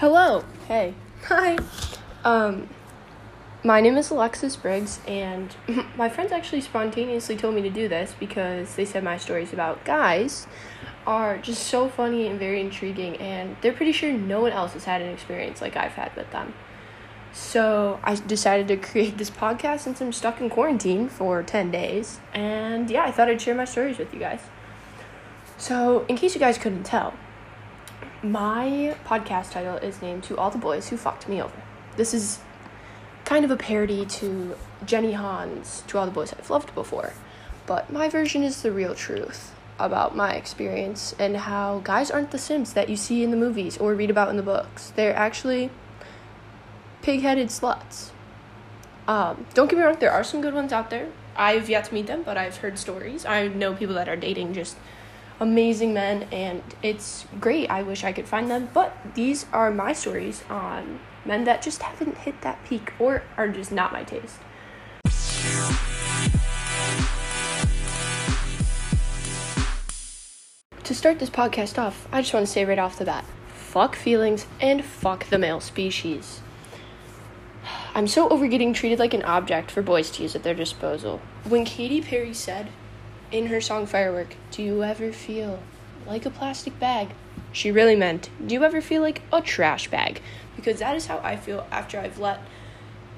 Hello. Hey. Hi. Um, my name is Alexis Briggs, and my friends actually spontaneously told me to do this because they said my stories about guys are just so funny and very intriguing, and they're pretty sure no one else has had an experience like I've had with them. So I decided to create this podcast since I'm stuck in quarantine for 10 days, and yeah, I thought I'd share my stories with you guys. So, in case you guys couldn't tell, my podcast title is named To All the Boys Who Fucked Me Over. This is kind of a parody to Jenny Han's To All the Boys I've Loved Before, but my version is the real truth about my experience and how guys aren't the Sims that you see in the movies or read about in the books. They're actually pig headed sluts. Um, don't get me wrong, there are some good ones out there. I've yet to meet them, but I've heard stories. I know people that are dating just amazing men, and it's great. I wish I could find them, but these are my stories on men that just haven't hit that peak or are just not my taste. To start this podcast off, I just want to say right off the bat fuck feelings and fuck the male species. I'm so over getting treated like an object for boys to use at their disposal. When Katy Perry said in her song Firework, Do you ever feel like a plastic bag? She really meant, Do you ever feel like a trash bag? Because that is how I feel after I've let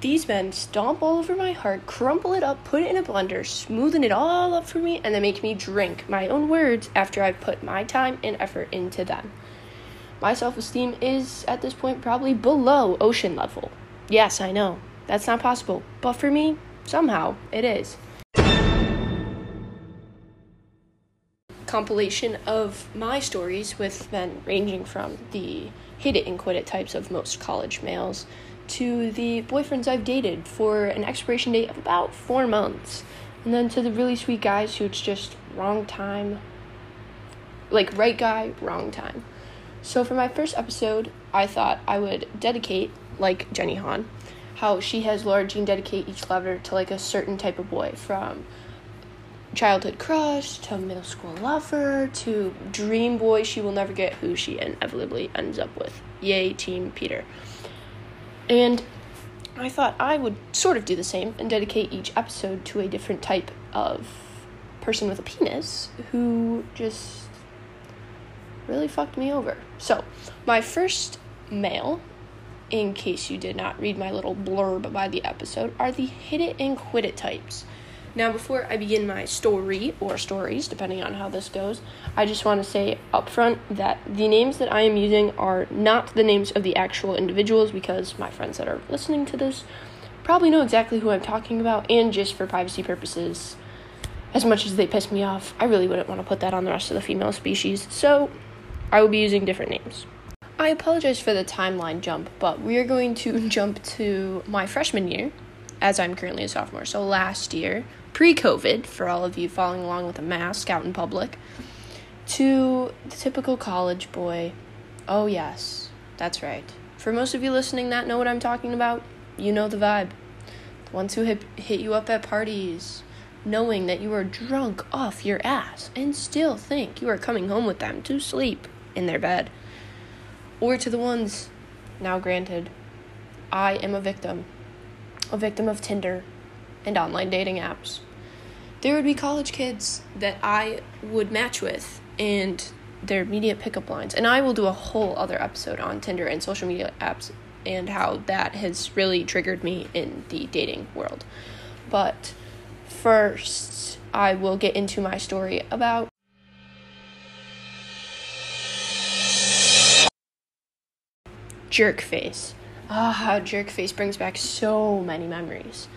these men stomp all over my heart, crumple it up, put it in a blender, smoothen it all up for me, and then make me drink my own words after I've put my time and effort into them. My self esteem is, at this point, probably below ocean level. Yes, I know. That's not possible. But for me, somehow, it is. Compilation of my stories with men ranging from the hit it and quit it types of most college males to the boyfriends I've dated for an expiration date of about four months. And then to the really sweet guys who it's just wrong time, like right guy, wrong time. So for my first episode, I thought I would dedicate, like Jenny Han, how she has Lara Jean dedicate each letter to like a certain type of boy from childhood crush to middle school lover to dream boy she will never get who she inevitably ends up with. Yay, Team Peter. And I thought I would sort of do the same and dedicate each episode to a different type of person with a penis who just really fucked me over. So, my first male, in case you did not read my little blurb by the episode, are the hit it and quit it types. Now, before I begin my story or stories, depending on how this goes, I just want to say up front that the names that I am using are not the names of the actual individuals because my friends that are listening to this probably know exactly who I'm talking about, and just for privacy purposes, as much as they piss me off, I really wouldn't want to put that on the rest of the female species, so I will be using different names. I apologize for the timeline jump, but we are going to jump to my freshman year, as I'm currently a sophomore. So last year, pre COVID, for all of you following along with a mask out in public, to the typical college boy. Oh, yes, that's right. For most of you listening that know what I'm talking about, you know the vibe. The ones who hit, hit you up at parties, knowing that you are drunk off your ass and still think you are coming home with them to sleep in their bed. Or to the ones, now granted, I am a victim. A victim of Tinder and online dating apps. There would be college kids that I would match with and their immediate pickup lines. And I will do a whole other episode on Tinder and social media apps and how that has really triggered me in the dating world. But first, I will get into my story about jerk face. Ah, jerk face brings back so many memories.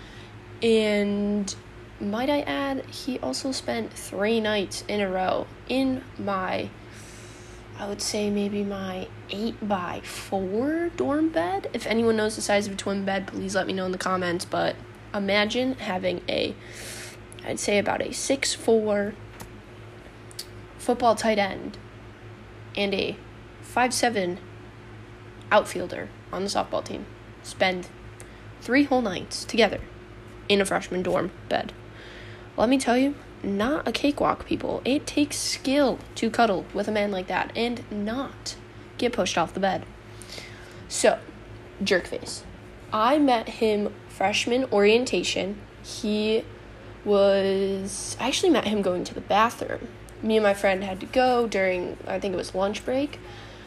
And might I add, he also spent three nights in a row in my, I would say maybe my 8 by 4 dorm bed. If anyone knows the size of a twin bed, please let me know in the comments. But imagine having a, I'd say about a six four football tight end and a five seven outfielder on the softball team spend three whole nights together in a freshman dorm bed. Let me tell you, not a cakewalk, people. It takes skill to cuddle with a man like that and not get pushed off the bed. So, Jerkface. I met him freshman orientation. He was. I actually met him going to the bathroom. Me and my friend had to go during, I think it was lunch break.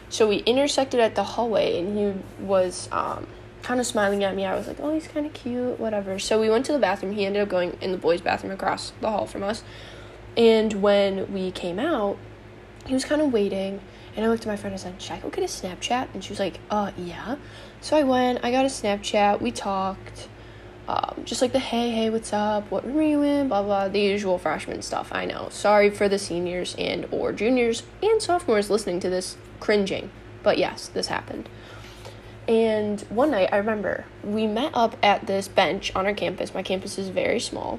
So we intersected at the hallway, and he was um, kind of smiling at me. I was like, oh, he's kind of cute, whatever. So we went to the bathroom. He ended up going in the boys' bathroom across the hall from us. And when we came out, he was kind of waiting. And I looked at my friend and said, Should I go get a Snapchat? And she was like, Uh, yeah. So I went, I got a Snapchat, we talked. Um, just like the hey, hey, what's up? What room are you in? Blah blah, the usual freshman stuff. I know. Sorry for the seniors and or juniors and sophomores listening to this cringing, but yes, this happened. And one night, I remember we met up at this bench on our campus. My campus is very small,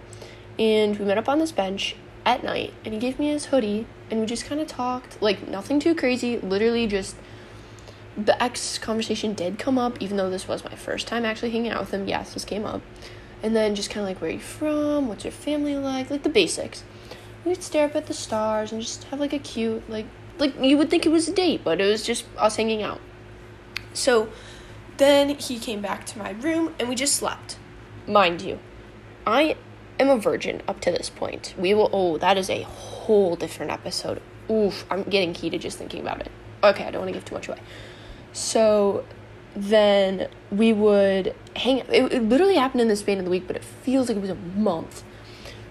and we met up on this bench at night. And he gave me his hoodie, and we just kind of talked, like nothing too crazy. Literally, just the ex conversation did come up, even though this was my first time actually hanging out with him. Yes, this came up. And then just kind of like, where are you from? What's your family like? Like the basics. We'd stare up at the stars and just have like a cute, like, like you would think it was a date, but it was just us hanging out. So then he came back to my room and we just slept. Mind you, I am a virgin up to this point. We will, oh, that is a whole different episode. Oof, I'm getting heated just thinking about it. Okay, I don't want to give too much away. So then we would hang. It, it literally happened in the span of the week, but it feels like it was a month.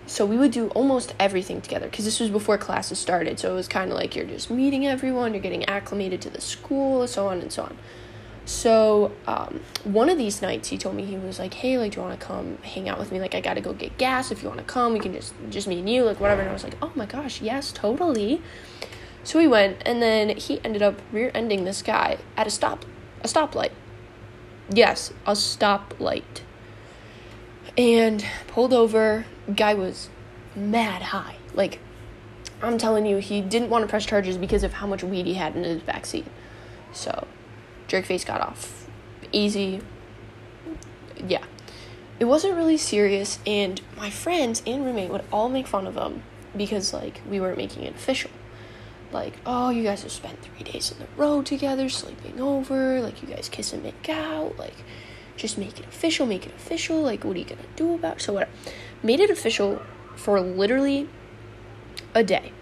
So we would do almost everything together because this was before classes started. So it was kind of like you're just meeting everyone, you're getting acclimated to the school, so on and so on. So um, one of these nights, he told me he was like, "Hey, like, do you want to come hang out with me? Like, I gotta go get gas. If you want to come, we can just just me and you, like, whatever." And I was like, "Oh my gosh, yes, totally." So we went, and then he ended up rear-ending this guy at a stop, a stoplight. Yes, a stoplight. And pulled over. Guy was mad high. Like, I'm telling you, he didn't want to press charges because of how much weed he had in his backseat. So, Jerkface got off easy. Yeah. It wasn't really serious, and my friends and roommate would all make fun of him because, like, we weren't making it official like, oh, you guys have spent three days in the road together, sleeping over, like, you guys kiss and make out, like, just make it official, make it official, like, what are you gonna do about it? So, whatever. Made it official for literally a day.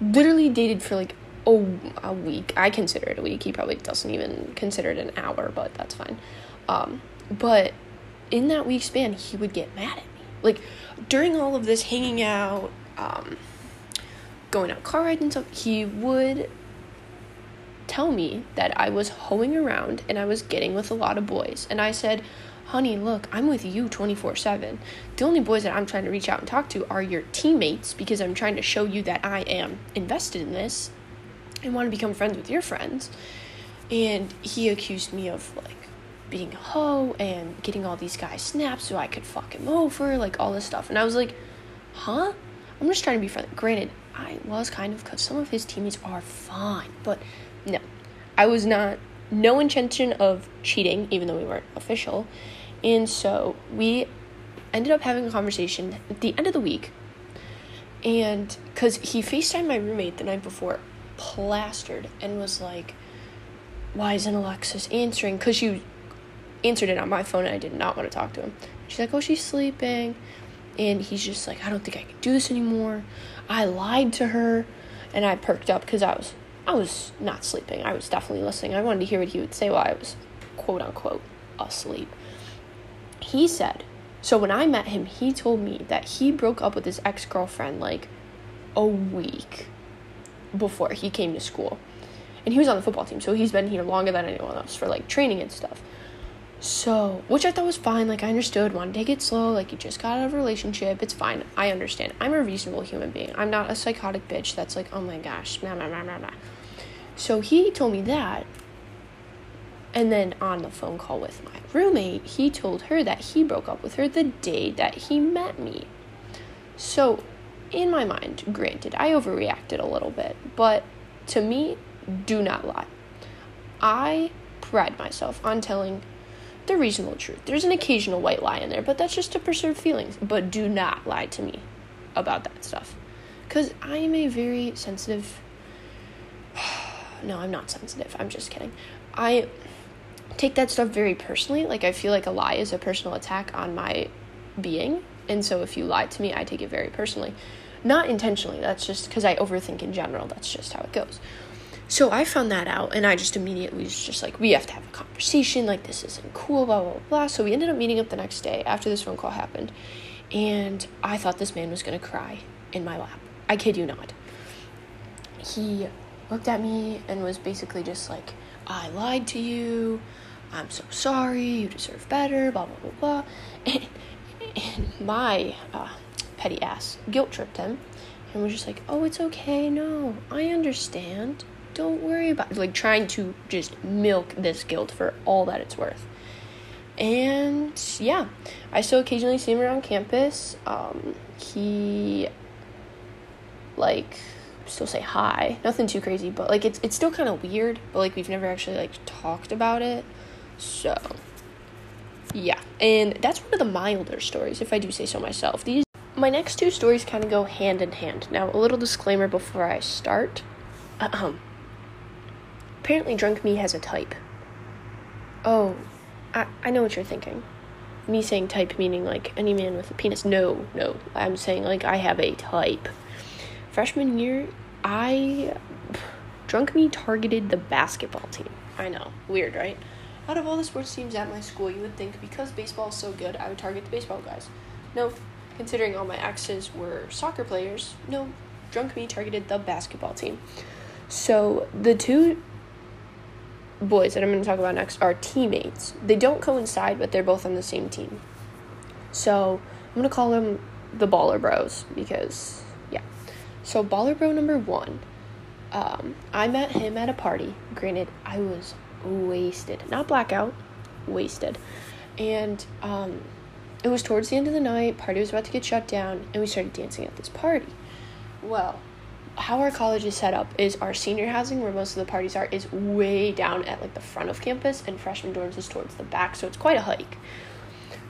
Literally dated for like a, a week. I consider it a week. He probably doesn't even consider it an hour, but that's fine. Um, but in that week span, he would get mad at me. Like, during all of this hanging out, um, going on car rides and stuff, he would tell me that I was hoeing around and I was getting with a lot of boys. And I said, honey, look, I'm with you 24 7. The only boys that I'm trying to reach out and talk to are your teammates because I'm trying to show you that I am invested in this and want to become friends with your friends. And he accused me of like being a hoe and getting all these guys snaps so I could fuck him over, like all this stuff. And I was like, huh? I'm just trying to be friendly. Granted, I was kind of because some of his teammates are fine, but no, I was not. No intention of cheating, even though we weren't official, and so we ended up having a conversation at the end of the week. And because he FaceTimed my roommate the night before, plastered, and was like, Why isn't Alexis answering? Because she answered it on my phone and I did not want to talk to him. She's like, Oh, she's sleeping. And he's just like, I don't think I can do this anymore. I lied to her, and I perked up because I was I was not sleeping. I was definitely listening. I wanted to hear what he would say while I was quote unquote asleep. He said, so when I met him, he told me that he broke up with his ex girlfriend like a week before he came to school. And he was on the football team, so he's been here longer than anyone else for like training and stuff. So, which I thought was fine. Like, I understood, want to take it slow. Like, you just got out of a relationship. It's fine. I understand. I'm a reasonable human being. I'm not a psychotic bitch that's like, oh my gosh, blah, blah, blah, blah, blah. So, he told me that. And then on the phone call with my roommate, he told her that he broke up with her the day that he met me. So, in my mind, granted, I overreacted a little bit, but to me, do not lie. I pride myself on telling the reasonable truth. There's an occasional white lie in there, but that's just to preserve feelings. But do not lie to me about that stuff. Because I am a very sensitive, no, I'm not sensitive. I'm just kidding. I take that stuff very personally. Like, I feel like a lie is a personal attack on my being. And so if you lie to me, I take it very personally. Not intentionally, that's just because I overthink in general. That's just how it goes. So I found that out, and I just immediately was just like, we have to have a conversation. Like, this isn't cool, blah, blah, blah. So we ended up meeting up the next day after this phone call happened. And I thought this man was going to cry in my lap. I kid you not. He looked at me and was basically just like, I lied to you. I'm so sorry. You deserve better. Blah, blah, blah, blah. And, and my uh, petty ass guilt tripped him and was just like, oh, it's okay. No, I understand. Don't worry about. Like trying to just milk this guilt for all that it's worth. And yeah, I still occasionally see him around campus. Um, he, like, still say hi. Nothing too crazy, but like it's it's still kind of weird. But like we've never actually like talked about it. So yeah, and that's one of the milder stories, if I do say so myself. These my next two stories kind of go hand in hand. Now, a little disclaimer before I start. Um, apparently, drunk me has a type. Oh, I I know what you're thinking. Me saying type meaning like any man with a penis. No, no. I'm saying like I have a type. Freshman year, I drunk me targeted the basketball team. I know, weird, right? Out of all the sports teams at my school, you would think because baseball is so good, I would target the baseball guys. No, considering all my exes were soccer players, no, drunk me targeted the basketball team. So the two boys that I'm going to talk about next are teammates. They don't coincide, but they're both on the same team. So I'm going to call them the Baller Bros because, yeah. So Baller Bro number one, um, I met him at a party. Granted, I was wasted, not blackout, wasted. And um, it was towards the end of the night, party was about to get shut down, and we started dancing at this party. Well, how our college is set up is our senior housing, where most of the parties are, is way down at like the front of campus, and freshman dorms is towards the back, so it's quite a hike.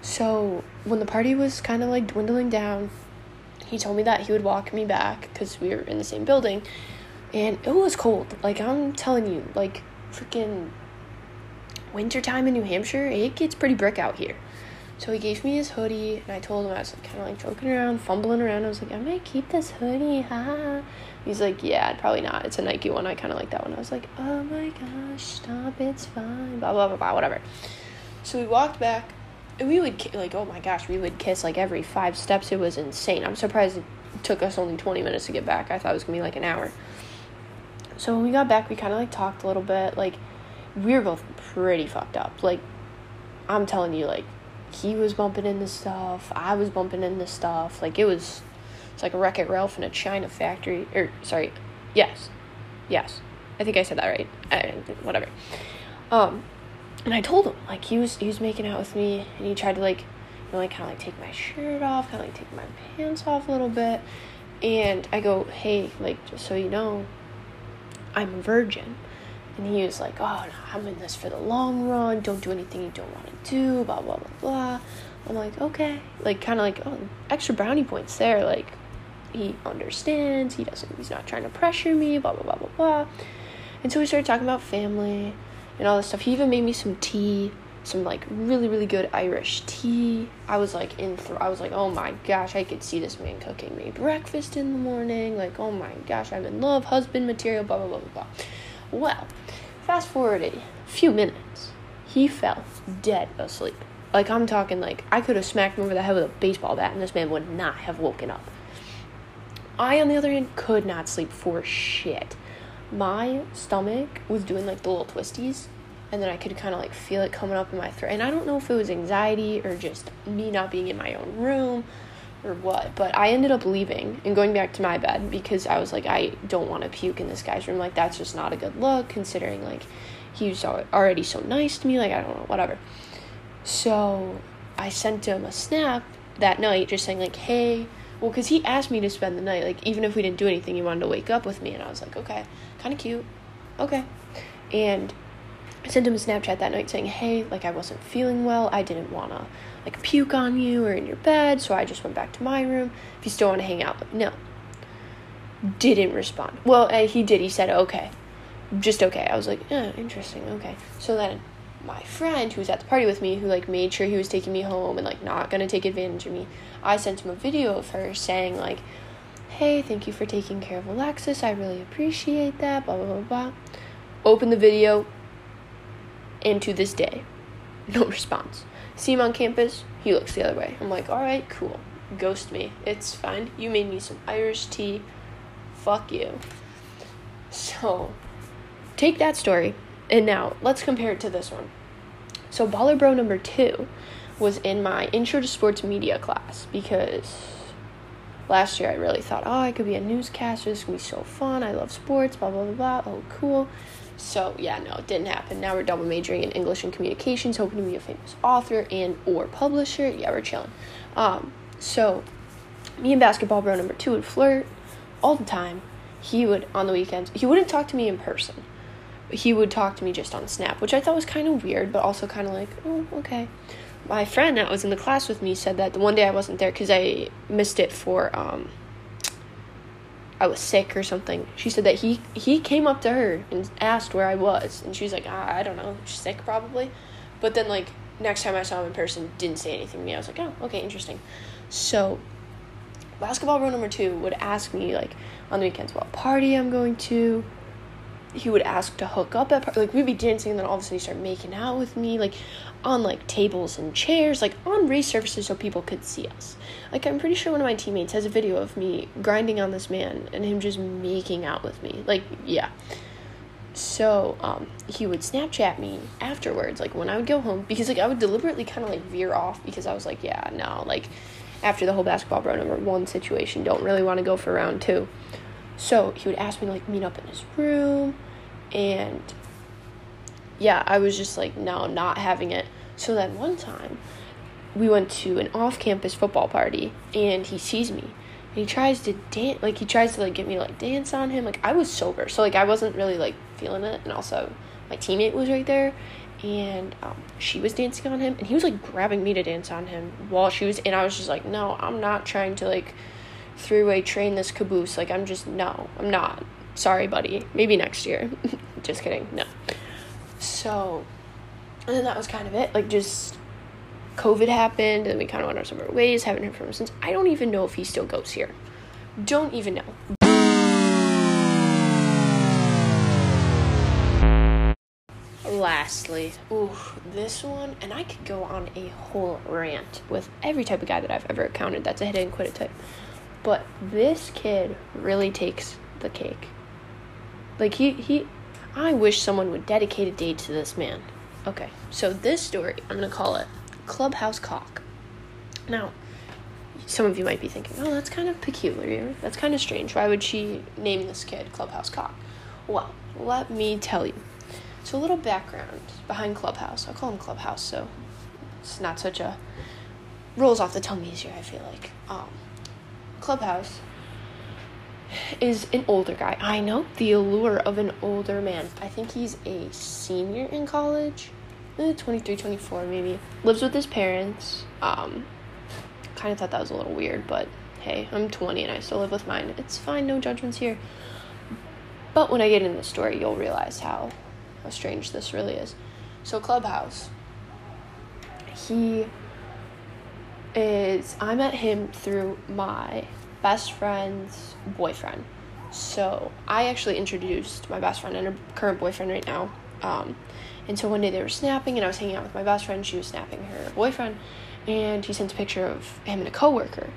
So when the party was kind of like dwindling down, he told me that he would walk me back because we were in the same building, and it was cold. Like I'm telling you, like freaking wintertime in New Hampshire, it gets pretty brick out here. So he gave me his hoodie, and I told him I was like, kind of like joking around, fumbling around. I was like, I might keep this hoodie, ha. He's like, yeah, probably not. It's a Nike one. I kind of like that one. I was like, oh my gosh, stop, it's fine, blah blah blah blah, whatever. So we walked back, and we would like, oh my gosh, we would kiss like every five steps. It was insane. I'm surprised it took us only 20 minutes to get back. I thought it was gonna be like an hour. So when we got back, we kind of like talked a little bit. Like, we were both pretty fucked up. Like, I'm telling you, like he was bumping into stuff, I was bumping into stuff. Like it was, it's like a Wreck It Ralph in a China factory. Or sorry, yes, yes, I think I said that right. I, whatever. Um, and I told him like he was he was making out with me, and he tried to like, you know, like kind of like take my shirt off, kind of like take my pants off a little bit, and I go, hey, like just so you know, I'm a virgin. And he was like, oh, no, I'm in this for the long run. Don't do anything you don't want to do, blah, blah, blah, blah. I'm like, okay. Like, kind of like, oh, extra brownie points there. Like, he understands. He doesn't, he's not trying to pressure me, blah, blah, blah, blah, blah. And so we started talking about family and all this stuff. He even made me some tea, some like really, really good Irish tea. I was like in, th- I was like, oh my gosh, I could see this man cooking me breakfast in the morning. Like, oh my gosh, I'm in love, husband material, blah, blah, blah, blah, blah. Well, fast forward a few minutes, he fell dead asleep. Like I'm talking like I could have smacked him over the head with a baseball bat and this man would not have woken up. I on the other hand could not sleep for shit. My stomach was doing like the little twisties and then I could kind of like feel it coming up in my throat. And I don't know if it was anxiety or just me not being in my own room or what, but I ended up leaving and going back to my bed because I was like, I don't want to puke in this guy's room. Like, that's just not a good look considering, like, he was already so nice to me. Like, I don't know, whatever. So I sent him a snap that night just saying, like, hey, well, because he asked me to spend the night. Like, even if we didn't do anything, he wanted to wake up with me. And I was like, okay, kind of cute. Okay. And I sent him a Snapchat that night saying, hey, like, I wasn't feeling well. I didn't want to like puke on you or in your bed, so I just went back to my room. If you still want to hang out, no. Didn't respond. Well, uh, he did. He said okay. just okay. I was like, yeah, interesting, okay. So then my friend who was at the party with me, who like made sure he was taking me home and like not gonna take advantage of me, I sent him a video of her saying like, hey, thank you for taking care of Alexis. I really appreciate that. Blah blah blah blah. Open the video. And to this day, no response. See him on campus, he looks the other way. I'm like, all right, cool. Ghost me. It's fine. You made me some Irish tea. Fuck you. So, take that story, and now let's compare it to this one. So, Baller Bro number two was in my Intro to Sports Media class because last year I really thought, oh, I could be a newscaster. This could be so fun. I love sports, blah, blah, blah, blah. Oh, cool. So yeah, no, it didn't happen. Now we're double majoring in English and communications, hoping to be a famous author and or publisher. Yeah, we're chilling. Um, so me and basketball bro number two would flirt all the time. He would on the weekends. He wouldn't talk to me in person. He would talk to me just on Snap, which I thought was kind of weird, but also kind of like, oh, okay. My friend that was in the class with me said that the one day I wasn't there because I missed it for um, I was sick or something. She said that he he came up to her and asked where I was, and she was like, ah, I don't know, she's sick probably. But then like next time I saw him in person, didn't say anything to me. I was like, oh, okay, interesting. So basketball bro number two would ask me like on the weekends what party I'm going to. He would ask to hook up at like we'd be dancing, and then all of a sudden he start making out with me. Like on like tables and chairs, like on race surfaces so people could see us. Like I'm pretty sure one of my teammates has a video of me grinding on this man and him just making out with me. Like, yeah. So, um, he would Snapchat me afterwards, like when I would go home, because like I would deliberately kind of like veer off because I was like, yeah, no, like after the whole basketball bro number one situation, don't really want to go for round two. So he would ask me to like meet up in his room and yeah, I was just like, no, not having it. So then one time, we went to an off-campus football party, and he sees me, and he tries to dance, like he tries to like get me to like dance on him. Like I was sober, so like I wasn't really like feeling it, and also my teammate was right there, and um, she was dancing on him, and he was like grabbing me to dance on him while she was, and I was just like, no, I'm not trying to like three-way train this caboose. Like I'm just no, I'm not. Sorry, buddy. Maybe next year. just kidding. No. So, and then that was kind of it. Like, just COVID happened, and we kind of went our separate ways. Haven't heard from him since. I don't even know if he still goes here. Don't even know. Lastly, ooh, this one, and I could go on a whole rant with every type of guy that I've ever encountered that's a hit and quit it type. But this kid really takes the cake. Like he he I wish someone would dedicate a day to this man. Okay, so this story, I'm going to call it Clubhouse Cock. Now, some of you might be thinking, oh, that's kind of peculiar. That's kind of strange. Why would she name this kid Clubhouse Cock? Well, let me tell you. So, a little background behind Clubhouse. I'll call him Clubhouse, so it's not such a. rolls off the tongue easier, I feel like. Um, Clubhouse is an older guy. I know the allure of an older man. I think he's a senior in college, eh, 23, 24 maybe. Lives with his parents. Um, kind of thought that was a little weird, but hey, I'm 20 and I still live with mine. It's fine, no judgments here. But when I get into the story, you'll realize how, how strange this really is. So, Clubhouse. He is, I met him through my best friend's boyfriend. So I actually introduced my best friend and her current boyfriend right now. Um, and so one day they were snapping, and I was hanging out with my best friend. She was snapping her boyfriend, and he sent a picture of him and a coworker.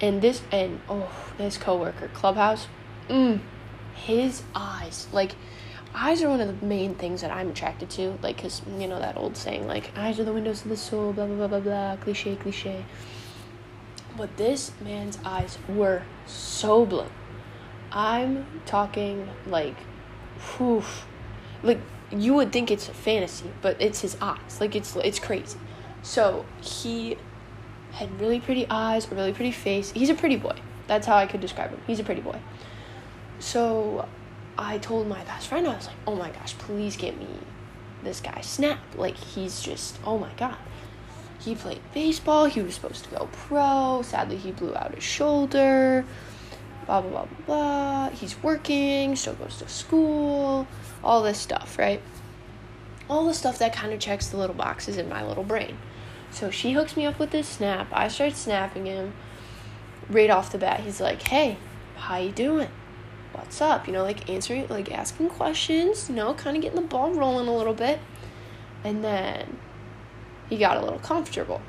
And this, and oh, this coworker, Clubhouse, mm, his eyes, like, eyes are one of the main things that I'm attracted to. Like, cause you know that old saying, like, eyes are the windows of the soul, blah blah blah blah blah, cliche cliche. But this man's eyes were so blue. I'm talking like, whew, like you would think it's a fantasy, but it's his eyes. Like it's it's crazy. So he had really pretty eyes, a really pretty face. He's a pretty boy. That's how I could describe him. He's a pretty boy. So I told my best friend, I was like, oh my gosh, please get me this guy Snap. Like he's just, oh my god. He played baseball. He was supposed to go pro. Sadly, he blew out his shoulder. blah, blah, blah, blah, blah. He's working, still goes to school, all this stuff, right? All the stuff that kind of checks the little boxes in my little brain. So she hooks me up with this snap. I start snapping him right off the bat. He's like, hey, how you doing? What's up? You know, like answering, like asking questions, you know, kind of getting the ball rolling a little bit. And then he got a little comfortable.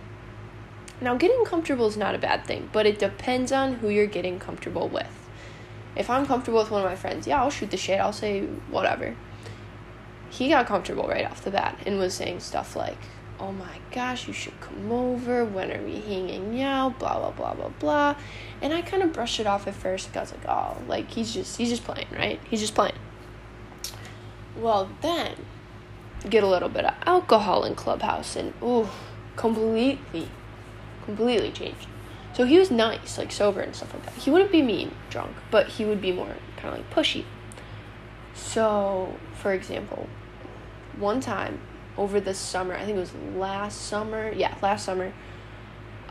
Now, getting comfortable is not a bad thing, but it depends on who you're getting comfortable with. If I'm comfortable with one of my friends, yeah, I'll shoot the shit, I'll say whatever. He got comfortable right off the bat and was saying stuff like, oh my gosh, you should come over. When are we hanging out? Blah blah blah blah blah. And I kind of brushed it off at first because I was like, oh, like he's just he's just playing, right? He's just playing. Well, then get a little bit of alcohol in clubhouse, and ooh, completely, completely changed. So he was nice, like sober and stuff like that. He wouldn't be mean drunk, but he would be more kind of like pushy. So, for example, one time over the summer. I think it was last summer. Yeah, last summer.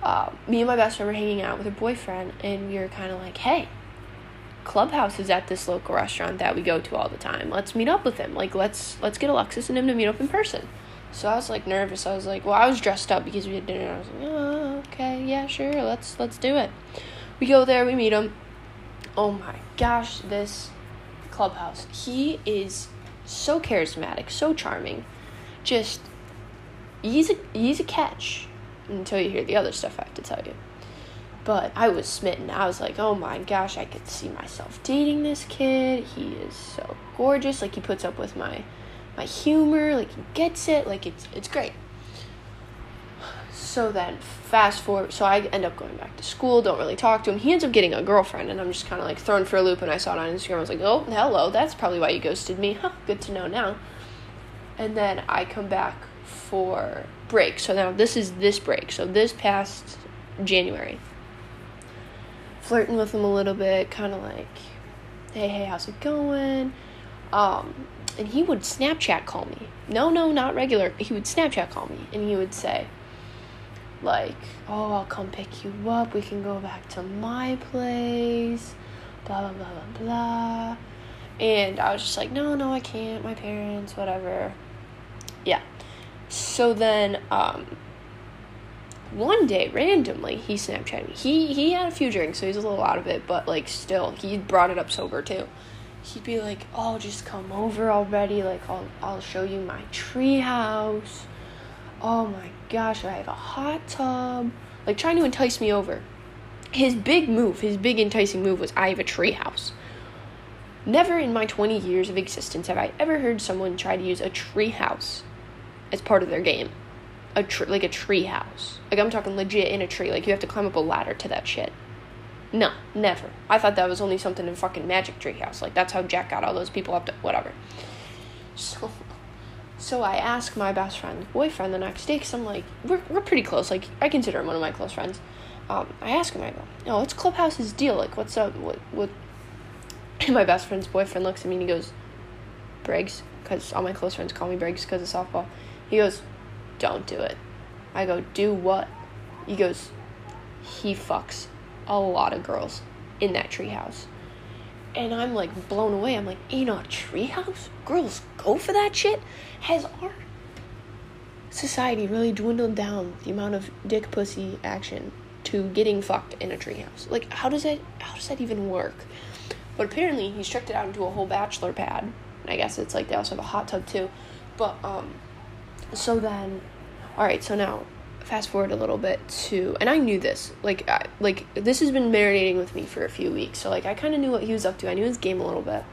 Uh, me and my best friend were hanging out with her boyfriend, and we were kind of like, hey, Clubhouse is at this local restaurant that we go to all the time. Let's meet up with him. Like, let's let's get Alexis and him to meet up in person. So I was like nervous. I was like, well, I was dressed up because we had dinner. I was like, oh, okay, yeah, sure, let's let's do it. We go there, we meet him. Oh my gosh, this Clubhouse. He is so charismatic, so charming just easy easy catch until you hear the other stuff I have to tell you. But I was smitten. I was like, oh my gosh, I could see myself dating this kid. He is so gorgeous. Like he puts up with my my humor. Like he gets it. Like it's it's great. So then, fast forward. So I end up going back to school. Don't really talk to him. He ends up getting a girlfriend, and I'm just kind of like thrown for a loop. And I saw it on Instagram. I was like, oh, hello. That's probably why you ghosted me. Huh. Good to know now and then I come back for break. So now this is this break. So this past January. Flirting with him a little bit, kind of like, hey, hey, how's it going? Um, and he would Snapchat call me. No, no, not regular. He would Snapchat call me, and he would say, like, oh, I'll come pick you up. We can go back to my place. Blah blah blah blah blah. And I was just like, no, no, I can't. My parents, whatever yeah. So then, um, one day randomly he Snapchatted me. He he had a few drinks, so he's a little out of it, but like still, he brought it up sober too. He'd be like, "Oh, just come over already. Like, I'll I'll show you my treehouse. Oh my gosh, I have a hot tub." Like trying to entice me over. His big move, his big enticing move was, "I have a treehouse." Never in my 20 years of existence have I ever heard someone try to use a treehouse as part of their game. A tr- like a tree house. Like I'm talking legit in a tree. Like you have to climb up a ladder to that shit. No, never. I thought that was only something in fucking Magic Tree House. Like that's how Jack got all those people up to whatever. So, so I ask my best friend's boyfriend the next day because I'm like, we're we're pretty close. Like I consider him one of my close friends. Um, I ask him, I go, oh, what's Clubhouse's deal? Like, what's up? What what? And my best friend's boyfriend looks at me and he goes, Briggs, because all my close friends call me Briggs because of softball. He goes, Don't do it. I go, Do what? He goes, He fucks a lot of girls in that treehouse. And I'm like blown away. I'm like, in a treehouse? Girls go for that shit? Has our society really dwindled down the amount of dick pussy action to getting fucked in a treehouse? Like, how does that how does that even work? But apparently, he's stretched it out into a whole bachelor pad. I guess it's like they also have a hot tub too. But um, so then, all right. So now, fast forward a little bit to, and I knew this. Like, I, like this has been marinating with me for a few weeks. So like, I kind of knew what he was up to. I knew his game a little bit.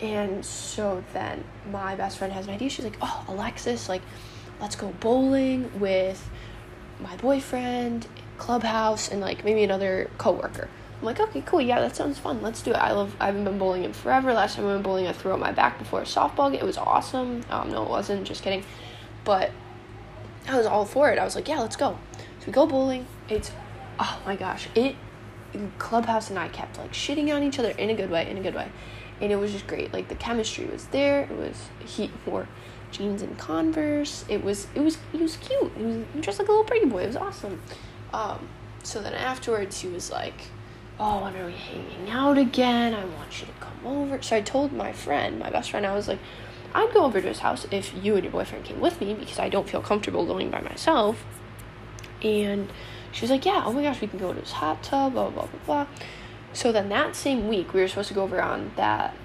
And so then, my best friend has an idea. She's like, "Oh, Alexis, like, let's go bowling with my boyfriend, clubhouse, and like maybe another coworker." I'm like, okay, cool, yeah, that sounds fun. Let's do it. I love. I haven't been bowling in forever. Last time I went bowling, I threw out my back before a softball game. It was awesome. Um, no, it wasn't. Just kidding. But I was all for it. I was like, yeah, let's go. So we go bowling. It's, oh my gosh, it, Clubhouse and I kept like shitting on each other in a good way, in a good way. And it was just great. Like the chemistry was there. It was, he wore jeans and Converse. It was, it was, he was cute. He was dressed like a little pretty boy. It was awesome. Um, so then afterwards he was like, oh, when are we hanging out again? I want you to come over. So I told my friend, my best friend, I was like, I'd go over to his house if you and your boyfriend came with me because I don't feel comfortable going by myself. And she was like, yeah, oh my gosh, we can go to his hot tub, blah, blah, blah, blah. So then that same week, we were supposed to go over on that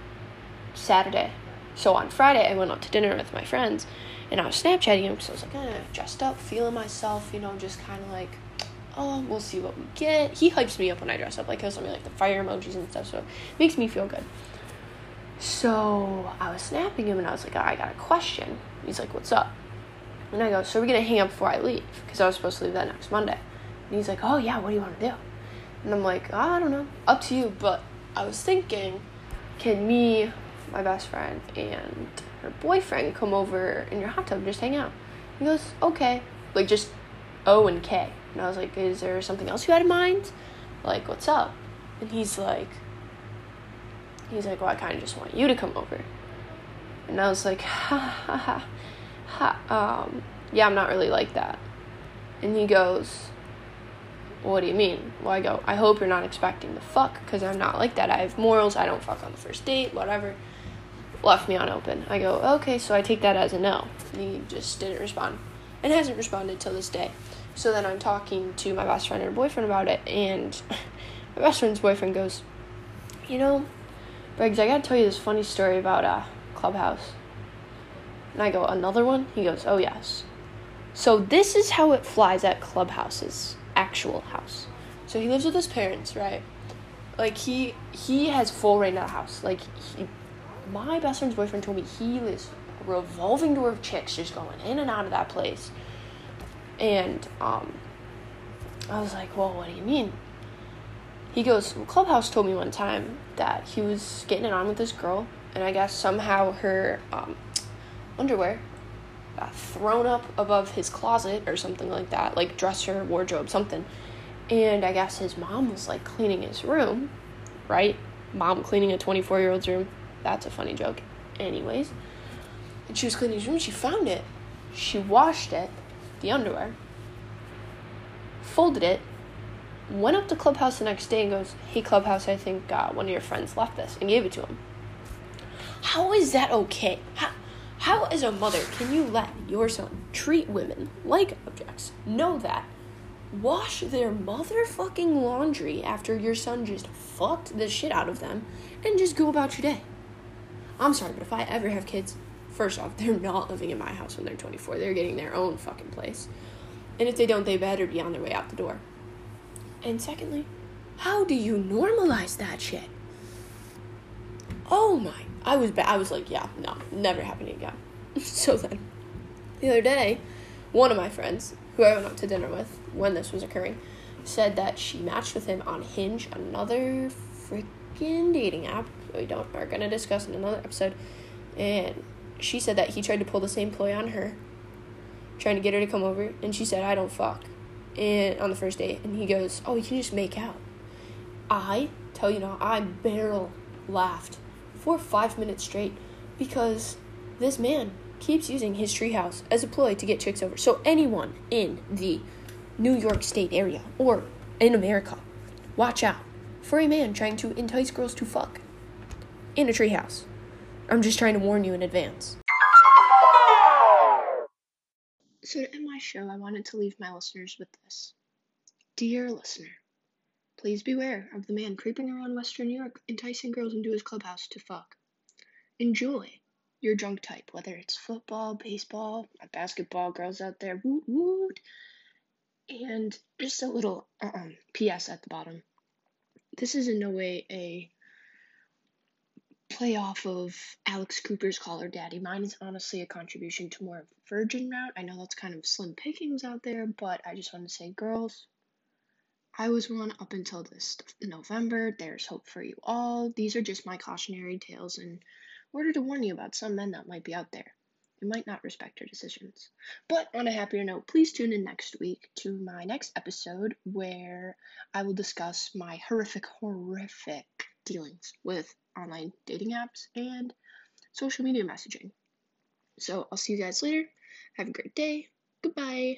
Saturday. So on Friday, I went out to dinner with my friends and I was Snapchatting him because I was like, eh, dressed up, feeling myself, you know, just kind of like, oh, we'll see what we get. He hypes me up when I dress up. Like, he'll send me like the fire emojis and stuff, so it makes me feel good. So I was snapping him and I was like, I got a question. He's like, what's up? And I go, so we're going to hang out before I leave because I was supposed to leave that next Monday. And he's like, oh, yeah, what do you want to do? And I'm like, oh, I don't know, up to you. But I was thinking, can me, my best friend, and her boyfriend come over in your hot tub and just hang out? He goes, okay. Like, just O and K. And I was like, is there something else you had in mind? Like, what's up? And he's like, he's like, well, I kind of just want you to come over. And I was like, ha ha ha ha. Um, yeah, I'm not really like that. And he goes, what do you mean? Well, I go, I hope you're not expecting the fuck because I'm not like that. I have morals. I don't fuck on the first date, whatever. Left me on open. I go, okay, so I take that as a no. And he just didn't respond and hasn't responded till this day. So then I'm talking to my best friend and her boyfriend about it, and my best friend's boyfriend goes, You know, Briggs, I gotta tell you this funny story about uh, Clubhouse. And I go, Another one? He goes, Oh, yes. So this is how it flies at Clubhouse's actual house. So he lives with his parents, right? Like he he has full reign of the house. Like he, my best friend's boyfriend told me he is revolving door of chicks just going in and out of that place. And um, I was like, well, what do you mean? He goes, Clubhouse told me one time that he was getting it on with this girl, and I guess somehow her um, underwear got thrown up above his closet or something like that, like dresser, wardrobe, something. And I guess his mom was like cleaning his room, right? Mom cleaning a 24 year old's room. That's a funny joke. Anyways. And she was cleaning his room, she found it. She washed it, the underwear, folded it, went up to Clubhouse the next day and goes, Hey, Clubhouse, I think uh, one of your friends left this, and gave it to him. How is that okay? How, how, as a mother, can you let your son treat women like objects? Know that. Wash their motherfucking laundry after your son just fucked the shit out of them and just go about your day. I'm sorry, but if I ever have kids, first off, they're not living in my house when they're 24. They're getting their own fucking place. And if they don't, they better be on their way out the door. And secondly, how do you normalize that shit? Oh my. I was ba- I was like, yeah, no, never happening again. so then, the other day, one of my friends, who I went out to dinner with when this was occurring, said that she matched with him on Hinge, another freaking dating app we don't are gonna discuss in another episode. And she said that he tried to pull the same ploy on her, trying to get her to come over, and she said, I don't fuck. And on the first date, and he goes, Oh, you can just make out. I tell you now, I barrel laughed for five minutes straight because this man keeps using his treehouse as a ploy to get chicks over. So anyone in the New York State area or in America, watch out for a man trying to entice girls to fuck in a treehouse. I'm just trying to warn you in advance. So, to show, I wanted to leave my listeners with this. Dear listener, please beware of the man creeping around Western New York, enticing girls into his clubhouse to fuck. Enjoy your drunk type, whether it's football, baseball, basketball, girls out there, woot woot. And just a little um, PS at the bottom. This is in no way a play off of Alex Cooper's Call Her Daddy. Mine is honestly a contribution to more of virgin route. I know that's kind of slim pickings out there, but I just want to say, girls, I was one up until this November. There's hope for you all. These are just my cautionary tales in order to warn you about some men that might be out there. You might not respect your decisions. But on a happier note, please tune in next week to my next episode where I will discuss my horrific, horrific dealings with online dating apps and social media messaging. So I'll see you guys later. Have a great day. Goodbye.